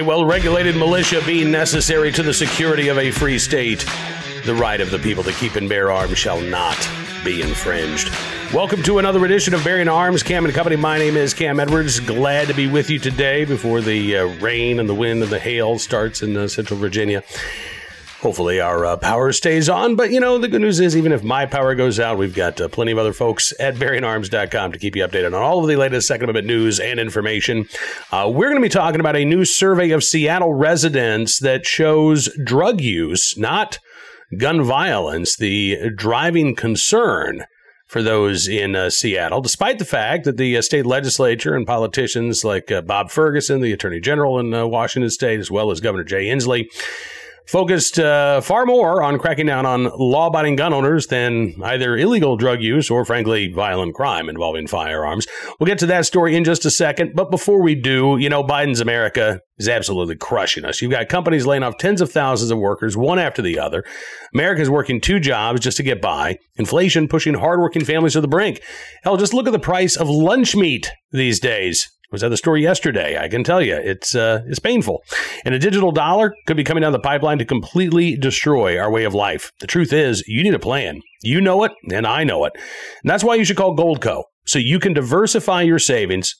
A well regulated militia being necessary to the security of a free state. The right of the people to keep and bear arms shall not be infringed. Welcome to another edition of Bearing Arms, Cam and Company. My name is Cam Edwards. Glad to be with you today before the uh, rain and the wind and the hail starts in uh, Central Virginia. Hopefully, our uh, power stays on. But, you know, the good news is, even if my power goes out, we've got uh, plenty of other folks at bearingarms.com to keep you updated on all of the latest Second Amendment news and information. Uh, we're going to be talking about a new survey of Seattle residents that shows drug use, not gun violence, the driving concern for those in uh, Seattle, despite the fact that the uh, state legislature and politicians like uh, Bob Ferguson, the attorney general in uh, Washington state, as well as Governor Jay Inslee, focused uh, far more on cracking down on law abiding gun owners than either illegal drug use or, frankly, violent crime involving firearms. We'll get to that story in just a second. But before we do, you know, Biden's America is absolutely crushing us. You've got companies laying off tens of thousands of workers, one after the other. America's working two jobs just to get by. Inflation pushing hardworking families to the brink. Hell, just look at the price of lunch meat these days was at the store yesterday. I can tell you, it's uh, it's painful. And a digital dollar could be coming down the pipeline to completely destroy our way of life. The truth is, you need a plan. You know it, and I know it. And that's why you should call Goldco, so you can diversify your savings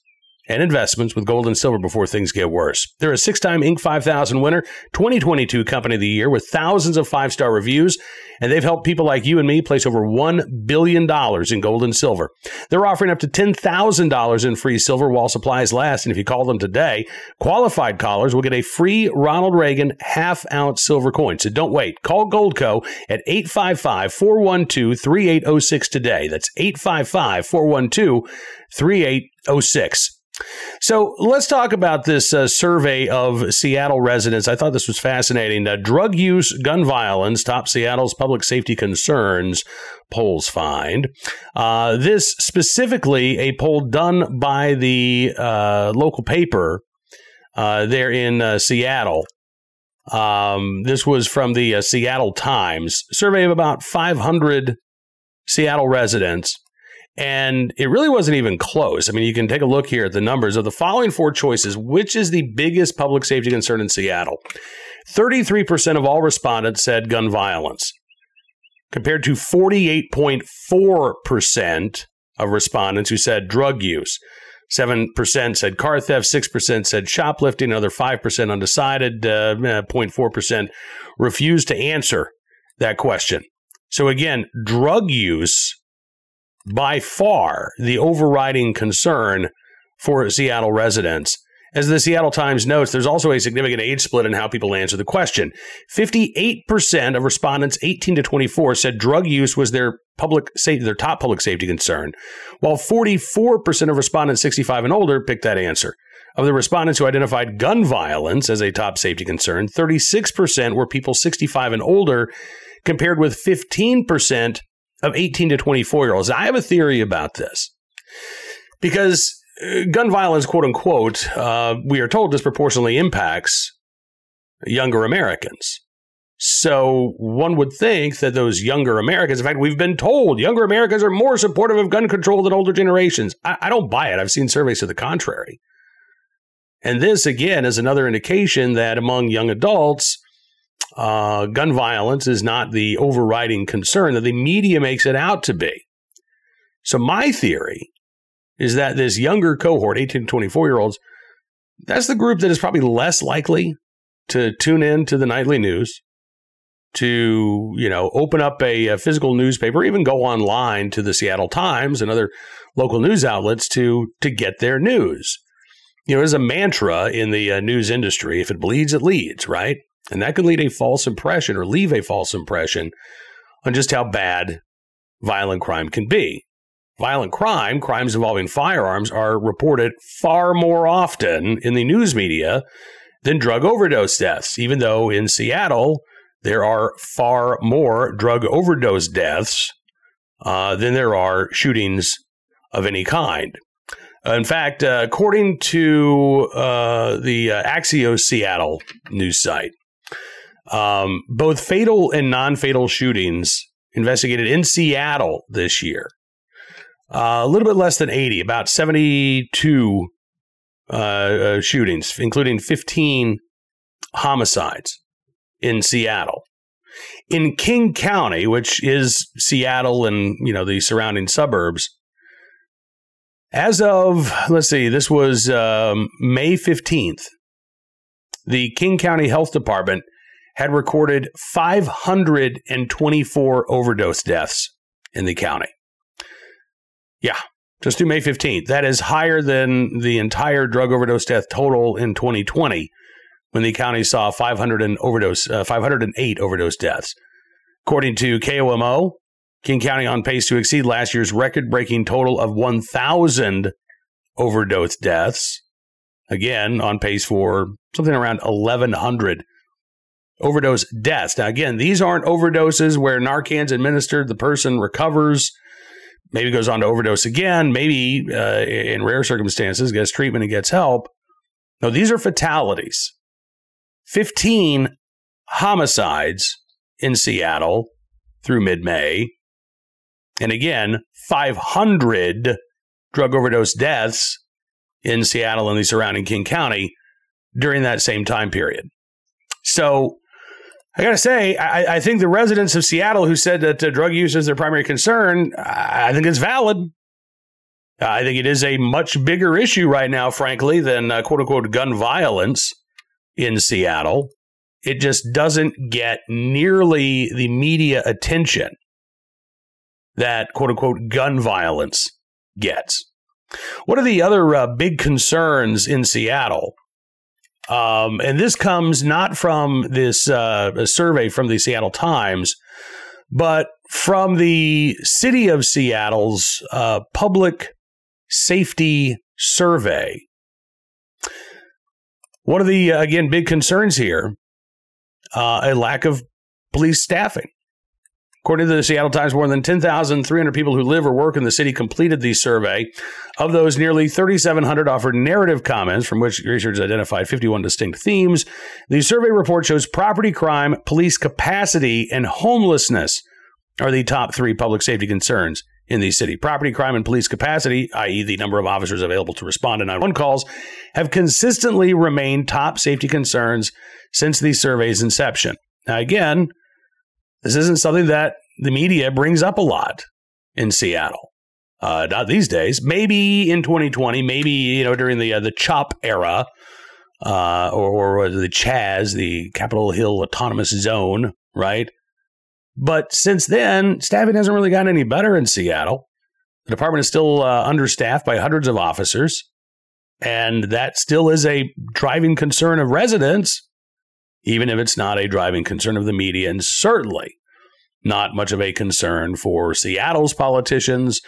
and investments with gold and silver before things get worse. They're a six time Inc. 5000 winner, 2022 Company of the Year with thousands of five star reviews, and they've helped people like you and me place over $1 billion in gold and silver. They're offering up to $10,000 in free silver while supplies last, and if you call them today, qualified callers will get a free Ronald Reagan half ounce silver coin. So don't wait. Call Goldco at 855 412 3806 today. That's 855 412 3806. So let's talk about this uh, survey of Seattle residents. I thought this was fascinating. Drug use, gun violence, top Seattle's public safety concerns. Polls find uh, this specifically a poll done by the uh, local paper uh, there in uh, Seattle. Um, this was from the Seattle Times survey of about 500 Seattle residents. And it really wasn't even close. I mean, you can take a look here at the numbers of the following four choices. Which is the biggest public safety concern in Seattle? 33% of all respondents said gun violence, compared to 48.4% of respondents who said drug use. 7% said car theft, 6% said shoplifting, another 5% undecided, uh, 0.4% refused to answer that question. So again, drug use by far the overriding concern for Seattle residents. As the Seattle Times notes, there's also a significant age split in how people answer the question. 58% of respondents 18 to 24 said drug use was their public safety, their top public safety concern, while 44% of respondents 65 and older picked that answer. Of the respondents who identified gun violence as a top safety concern, 36% were people 65 and older, compared with 15% of 18 to 24 year olds. I have a theory about this because uh, gun violence, quote unquote, uh, we are told disproportionately impacts younger Americans. So one would think that those younger Americans, in fact, we've been told younger Americans are more supportive of gun control than older generations. I, I don't buy it. I've seen surveys to the contrary. And this, again, is another indication that among young adults, uh, gun violence is not the overriding concern that the media makes it out to be. So, my theory is that this younger cohort, 18 to 24 year olds, that's the group that is probably less likely to tune in to the nightly news, to you know open up a, a, physical newspaper, even go online to the Seattle Times and other local news outlets to to get their news. You know, there's a mantra in the uh, news industry: if it bleeds, it leads. Right? And that can lead a false impression or leave a false impression on just how bad violent crime can be. Violent crime, crimes involving firearms, are reported far more often in the news media than drug overdose deaths, even though in Seattle, there are far more drug overdose deaths uh, than there are shootings of any kind. In fact, uh, according to uh, the uh, Axios Seattle news site, um, both fatal and non fatal shootings investigated in Seattle this year. Uh, a little bit less than 80, about 72 uh, uh, shootings, including 15 homicides in Seattle. In King County, which is Seattle and, you know, the surrounding suburbs, as of, let's see, this was um, May 15th, the King County Health Department had recorded 524 overdose deaths in the county. Yeah, just through May 15th. That is higher than the entire drug overdose death total in 2020 when the county saw 500 and overdose, uh, 508 overdose deaths. According to KOMO, King County on pace to exceed last year's record breaking total of 1,000 overdose deaths. Again, on pace for something around 1,100 overdose deaths. Now, again, these aren't overdoses where Narcan's administered, the person recovers, maybe goes on to overdose again, maybe uh, in rare circumstances gets treatment and gets help. No, these are fatalities. 15 homicides in Seattle through mid May. And again, 500 drug overdose deaths in Seattle and the surrounding King County during that same time period. So I got to say, I, I, think the residents of Seattle who said that uh, drug use is their primary concern, I think it's valid. I think it is a much bigger issue right now, frankly, than uh, quote unquote gun violence in Seattle. It just doesn't get nearly the media attention that quote unquote gun violence gets. What are the other uh, big concerns in Seattle? Um, and this comes not from this uh, survey from the Seattle Times, but from the city of Seattle's uh, public safety survey. One of the, uh, again, big concerns here uh, a lack of police staffing. According to the Seattle Times, more than 10,300 people who live or work in the city completed the survey. Of those, nearly 3,700 offered narrative comments, from which researchers identified 51 distinct themes. The survey report shows property crime, police capacity, and homelessness are the top three public safety concerns in the city. Property crime and police capacity, i.e., the number of officers available to respond to 911 calls, have consistently remained top safety concerns since the survey's inception. Now, again, this isn't something that the media brings up a lot in Seattle. Uh, not these days. Maybe in 2020, maybe you know during the uh, the CHOP era, uh, or, or the Chaz, the Capitol Hill Autonomous Zone, right? But since then, staffing hasn't really gotten any better in Seattle. The department is still uh, understaffed by hundreds of officers, and that still is a driving concern of residents even if it's not a driving concern of the media, and certainly not much of a concern for Seattle's politicians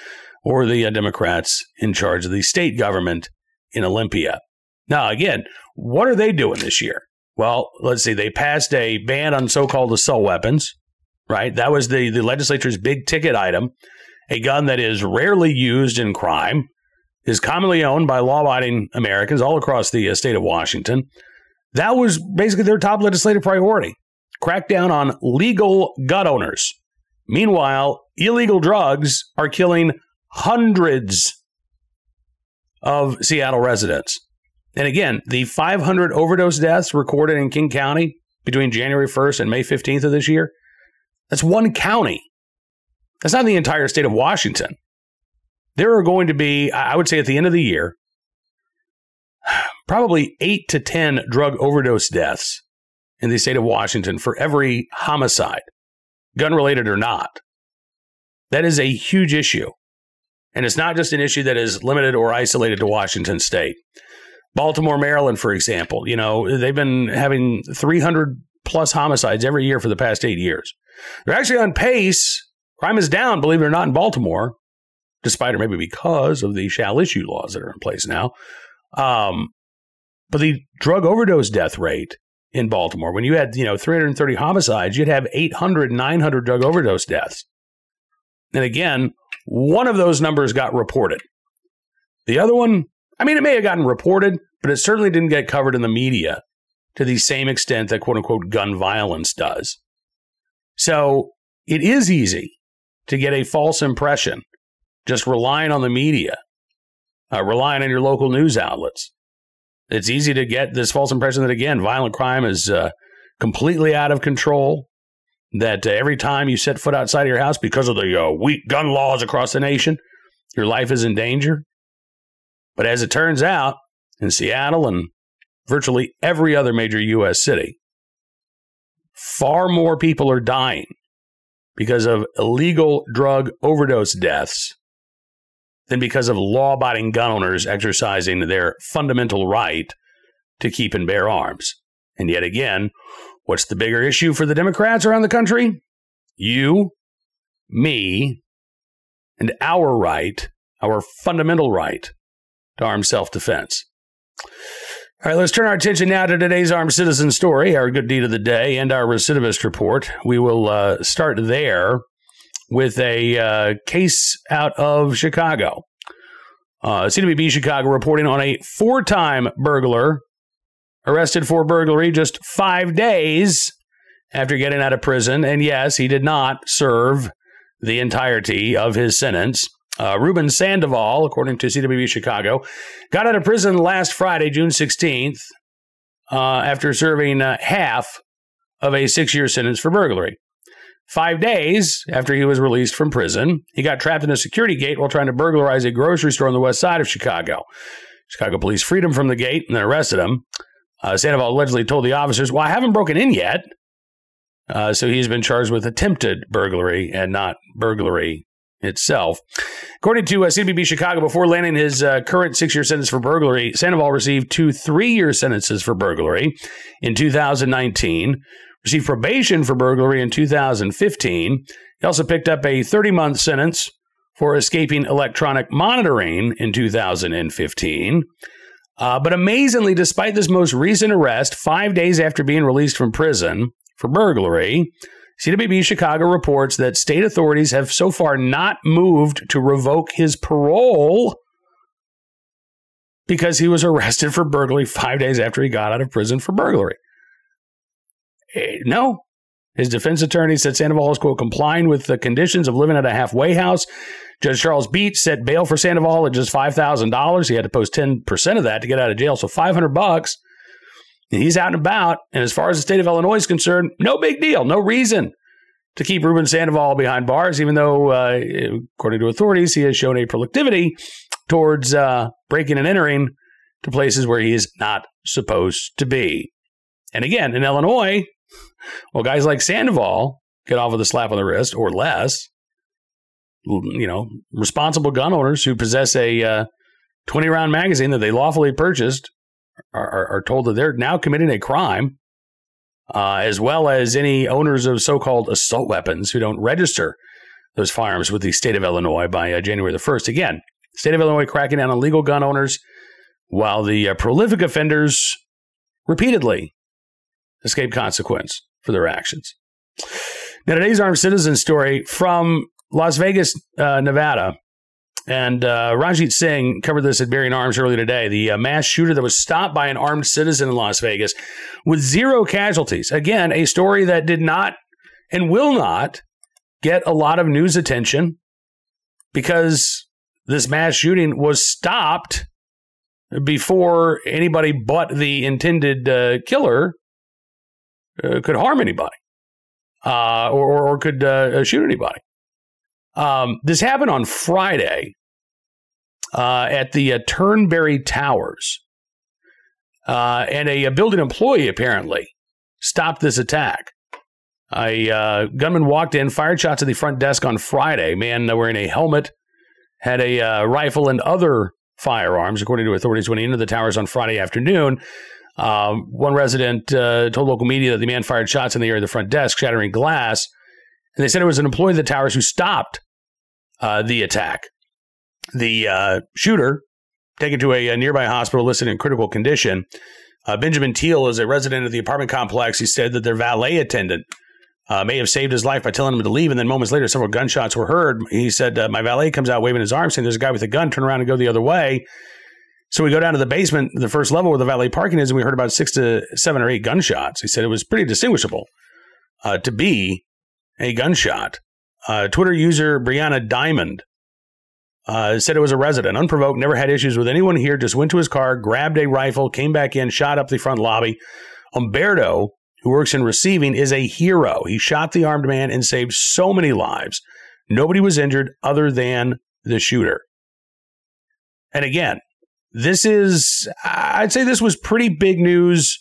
or the uh, Democrats in charge of the state government in Olympia. Now, again, what are they doing this year? Well, let's see. They passed a ban on so called assault weapons, right? That was the, the legislature's big ticket item. A gun that is rarely used in crime, is commonly owned by law abiding Americans all across the uh, state of Washington. That was basically their top legislative priority crackdown on legal gun owners. Meanwhile, illegal drugs are killing hundreds of Seattle residents. And again, the 500 overdose deaths recorded in King County between January 1st and May 15th of this year, that's one county. That's not the entire state of Washington. There are going to be, I would say at the end of the year, probably eight to 10 drug overdose deaths in the state of Washington for every homicide, gun related or not. That is a huge issue. And it's not just an issue that is limited or isolated to Washington state. Baltimore, Maryland, for example, you know, they've been having 300 plus homicides every year for the past eight years. They're actually on pace. Crime is down, believe it or not, in Baltimore, despite or maybe because of the shall issue laws that are in place now. Um, but the drug overdose death rate in Baltimore, when you had, you know, 330 homicides, you'd have 800, 900 drug overdose deaths. And again, one of those numbers got reported. The other one, I mean, it may have gotten reported, but it certainly didn't get covered in the media to the same extent that quote unquote gun violence does. So it is easy to get a false impression just relying on the media, uh, relying on your local news outlets. It's easy to get this false impression that, again, violent crime is uh, completely out of control. That uh, every time you set foot outside of your house because of the uh, weak gun laws across the nation, your life is in danger. But as it turns out, in Seattle and virtually every other major U.S. city, far more people are dying because of illegal drug overdose deaths than because of law abiding gun owners exercising their fundamental right to keep and bear arms. And yet again, what's the bigger issue for the Democrats around the country? You, me, and our right, our fundamental right to armed self defense. All right, let's turn our attention now to today's armed citizen story, our good deed of the day, and our recidivist report. We will uh, start there with a uh, case out of Chicago. Uh, CWB Chicago reporting on a four time burglar arrested for burglary just five days after getting out of prison. And yes, he did not serve the entirety of his sentence. Uh, Ruben Sandoval, according to CWB Chicago, got out of prison last Friday, June 16th, uh, after serving uh, half of a six year sentence for burglary. Five days after he was released from prison, he got trapped in a security gate while trying to burglarize a grocery store on the west side of Chicago. Chicago police freed him from the gate and then arrested him. Uh, Sandoval allegedly told the officers, Well, I haven't broken in yet. Uh, so he's been charged with attempted burglary and not burglary itself. According to uh, CBB Chicago, before landing his uh, current six year sentence for burglary, Sandoval received two three year sentences for burglary in 2019, received probation for burglary in 2015. He also picked up a 30 month sentence for escaping electronic monitoring in 2015. Uh, but amazingly, despite this most recent arrest, five days after being released from prison for burglary, CWB Chicago reports that state authorities have so far not moved to revoke his parole because he was arrested for burglary five days after he got out of prison for burglary. Eh, no. His defense attorney said Sandoval is, quote, complying with the conditions of living at a halfway house. Judge Charles Beach set bail for Sandoval at just $5,000. He had to post 10% of that to get out of jail, so 500 bucks and he's out and about. And as far as the state of Illinois is concerned, no big deal, no reason to keep Ruben Sandoval behind bars, even though, uh, according to authorities, he has shown a proclivity towards uh, breaking and entering to places where he is not supposed to be. And again, in Illinois, well, guys like Sandoval get off with a slap on the wrist or less. You know, responsible gun owners who possess a uh, 20 round magazine that they lawfully purchased are, are told that they're now committing a crime, uh, as well as any owners of so called assault weapons who don't register those firearms with the state of Illinois by uh, January the 1st. Again, state of Illinois cracking down on legal gun owners while the uh, prolific offenders repeatedly escape consequence for their actions. Now, today's armed citizen story from Las Vegas, uh, Nevada and uh, Ranjit Singh covered this at Bearing Arms earlier today. The uh, mass shooter that was stopped by an armed citizen in Las Vegas with zero casualties. Again, a story that did not and will not get a lot of news attention because this mass shooting was stopped before anybody but the intended uh, killer uh, could harm anybody uh, or, or, could uh, shoot anybody. Um, this happened on Friday uh, at the uh, Turnberry Towers. Uh, and a, a, building employee apparently stopped this attack. A uh, gunman walked in, fired shots at the front desk on Friday. Man wearing a helmet, had a uh, rifle and other firearms, according to authorities, when he entered the towers on Friday afternoon. Um, one resident uh, told local media that the man fired shots in the area of the front desk, shattering glass. And they said it was an employee of the towers who stopped uh, the attack. The uh, shooter, taken to a, a, nearby hospital, listed in critical condition. Uh, Benjamin Teal is a resident of the apartment complex. He said that their valet attendant uh, may have saved his life by telling him to leave, and then moments later, several gunshots were heard. He said, uh, "My valet comes out waving his arms, saying there's a guy with a gun. Turn around and go the other way." So we go down to the basement, the first level where the valet parking is, and we heard about six to seven or eight gunshots. He said it was pretty distinguishable uh, to be a gunshot. Uh, Twitter user Brianna Diamond Uh, said it was a resident, unprovoked, never had issues with anyone here, just went to his car, grabbed a rifle, came back in, shot up the front lobby. Umberto, who works in receiving, is a hero. He shot the armed man and saved so many lives. Nobody was injured other than the shooter. And again, this is, I'd say this was pretty big news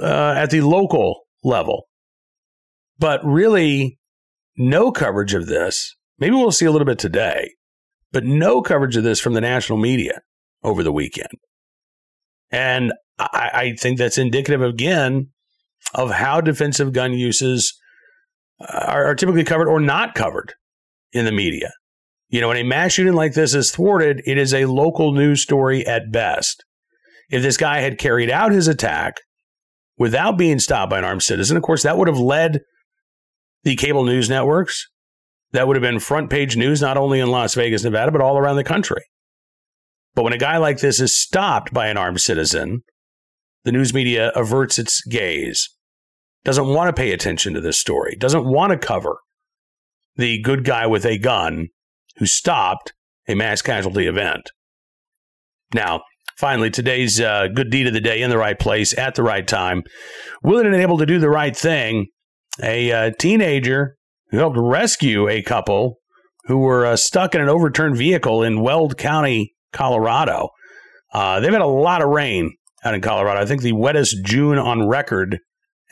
uh, at the local level. But really, no coverage of this Maybe we'll see a little bit today, but no coverage of this from the national media over the weekend. And I, I think that's indicative, again, of how defensive gun uses are, are typically covered or not covered in the media. You know, when a mass shooting like this is thwarted, it is a local news story at best. If this guy had carried out his attack without being stopped by an armed citizen, of course, that would have led the cable news networks that would have been front page news, not only in Las Vegas, Nevada, but all around the country. But when a guy like this is stopped by an armed citizen, the news media averts its gaze, doesn't want to pay attention to this story, doesn't want to cover the good guy with a gun who stopped a mass casualty event. Now, finally, today's uh, good deed of the day in the right place at the right time. Willing and able to do the right thing. A uh, teenager who helped rescue a couple who were uh, stuck in an overturned vehicle in Weld County, Colorado. Uh, they've had a lot of rain out in Colorado. I think the wettest June on record,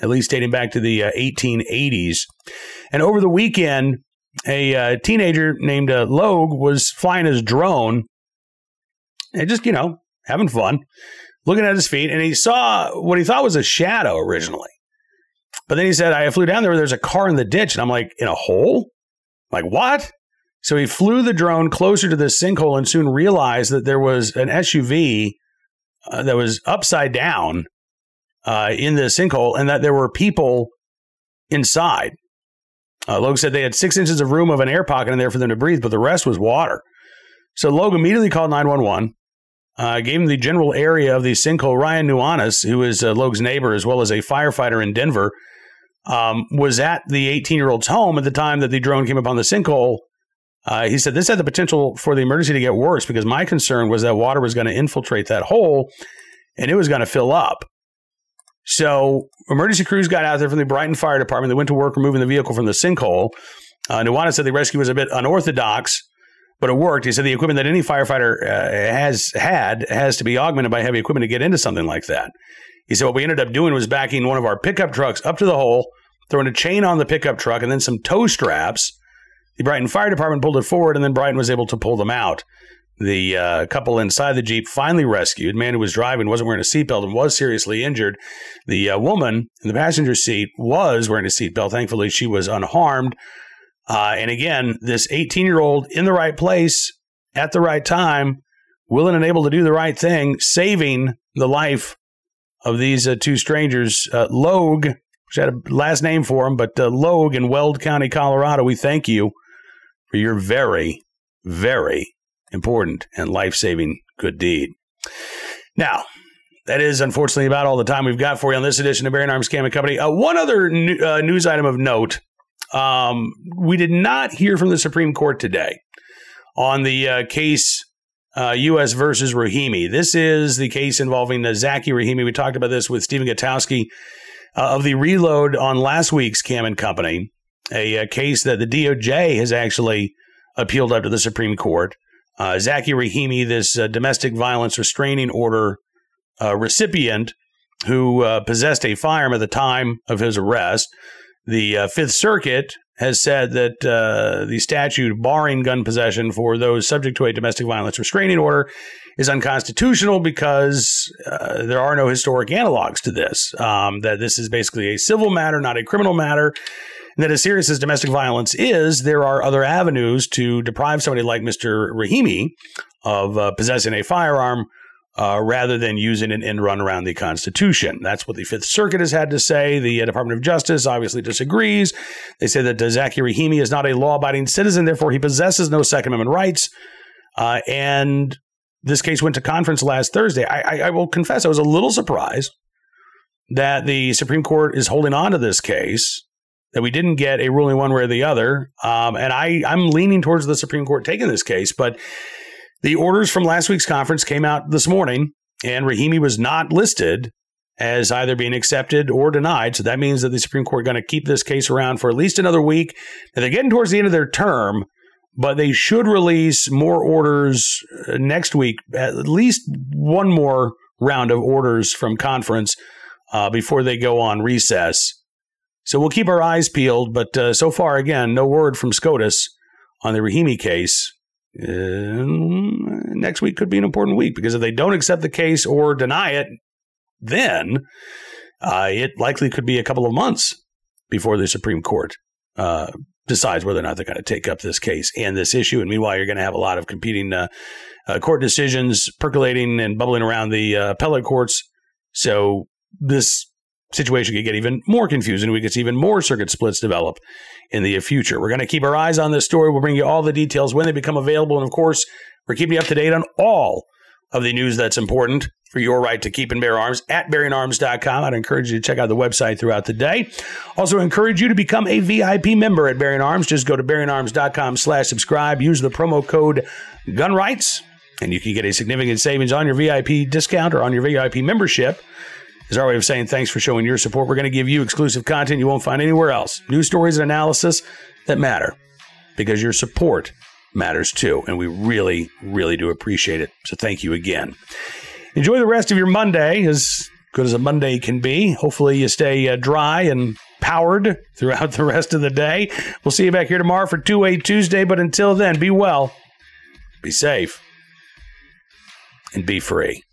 at least dating back to the uh, 1880s. And over the weekend, a uh, teenager named uh, Logue was flying his drone and just, you know, having fun, looking at his feet, and he saw what he thought was a shadow originally. But then he said, I flew down there, there's a car in the ditch. And I'm like, in a hole? Like, what? So he flew the drone closer to this sinkhole and soon realized that there was an SUV uh, that was upside down uh, in the sinkhole and that there were people inside. Uh, Logue said they had six inches of room of an air pocket in there for them to breathe, but the rest was water. So Logue immediately called 911, uh, gave him the general area of the sinkhole. Ryan Nuanez, who is uh, Logue's neighbor as well as a firefighter in Denver, um, was at the 18 year old's home at the time that the drone came upon the sinkhole. Uh, he said this had the potential for the emergency to get worse because my concern was that water was going to infiltrate that hole and it was going to fill up. So emergency crews got out there from the Brighton Fire Department. They went to work removing the vehicle from the sinkhole. Uh, Nuanez said the rescue was a bit unorthodox, but it worked. He said the equipment that any firefighter uh, has had has to be augmented by heavy equipment to get into something like that. He said what we ended up doing was backing one of our pickup trucks up to the hole, throwing a chain on the pickup truck, and then some tow straps. The Brighton Fire Department pulled it forward, and then Brighton was able to pull them out. The uh, couple inside the Jeep finally rescued. Man who was driving wasn't wearing a seatbelt and was seriously injured. The uh, woman in the passenger seat was wearing a seatbelt. Thankfully, she was unharmed. Uh, and again, this 18 year old in the right place at the right time, willing and able to do the right thing, saving the life of these uh, two strangers, uh, Logue, which had a last name for him, but uh, Logue in Weld County, Colorado. We thank you for your very, very important and life saving good deed. Now, that is unfortunately about all the time we've got for you on this edition of Bearing Arms Cam and Company. Uh, one other uh, news item of note um, we did not hear from the Supreme Court today on the uh, case uh, U.S. versus Rahimi. This is the case involving uh, Zackey Rahimi. We talked about this with Stephen Gutowski uh, of the Reload on last week's Cam and Company, a, a, case that the DOJ has actually appealed up to the Supreme Court. Uh, Zackey Rahimi, this uh, domestic violence restraining order uh, recipient who uh, possessed a firearm at the time of his arrest. The Fifth Circuit has said that uh, the statute barring gun possession for those subject to a domestic violence restraining order is unconstitutional because uh, there are no historic analogs to this. Um, that this is basically a civil matter, not a criminal matter. And that as serious as domestic violence is, there are other avenues to deprive somebody like Mr. Rahimi of uh, possessing a firearm uh, rather than using an end run around the Constitution. That's what the Fifth Circuit has had to say. The uh, Department of Justice obviously disagrees. They say that Zackey Rahimi is not a law abiding citizen, therefore, he possesses no Second Amendment rights. Uh, and this case went to conference last Thursday. I, I, I will confess, I was a little surprised that the Supreme Court is holding on to this case that we didn't get a ruling one way or the other. Um, and I, I'm leaning towards the Supreme Court taking this case, but the orders from last week's conference came out this morning, and Rahimi was not listed as either being accepted or denied. So that means that the Supreme Court going to keep this case around for at least another week. And they're getting towards the end of their term, but they should release more orders uh, next week, at least one more round of orders from conference uh, before they go on recess. So we'll keep our eyes peeled, but uh, so far, again, no word from SCOTUS on the Rahimi case. Uh, next week could be an important week because if they don't accept the case or deny it, then uh, it likely could be a couple of months before the Supreme Court uh, decides whether or not they're going to take up this case and this issue. And meanwhile, you're going to have a lot of competing uh, uh, court decisions percolating and bubbling around the appellate courts. So this situation could get even more confusing. We could see even more circuit splits develop in the future. We're going to keep our eyes on this story. We'll bring you all the details when they become available. And of course, we're keeping you up to date on all of the news that's important for your right to keep and bear arms at bearingarms.com. I'd encourage you to check out the website throughout the day. Also encourage you to become a VIP member at Bearing Arms. Just go to bearingarms.com slash subscribe. Use the promo code GUNRIGHTS, and you can get a significant savings on your VIP discount or on your VIP membership is our way of saying thanks for showing your support. We're going to give you exclusive content you won't find anywhere else. News stories and analysis that matter because your support matters too. And we really, really do appreciate it. So thank you again. Enjoy the rest of your Monday, as good as a Monday can be. Hopefully, you stay uh, dry and powered throughout the rest of the day. We'll see you back here tomorrow for 2 8 Tuesday. But until then, be well, be safe, and be free.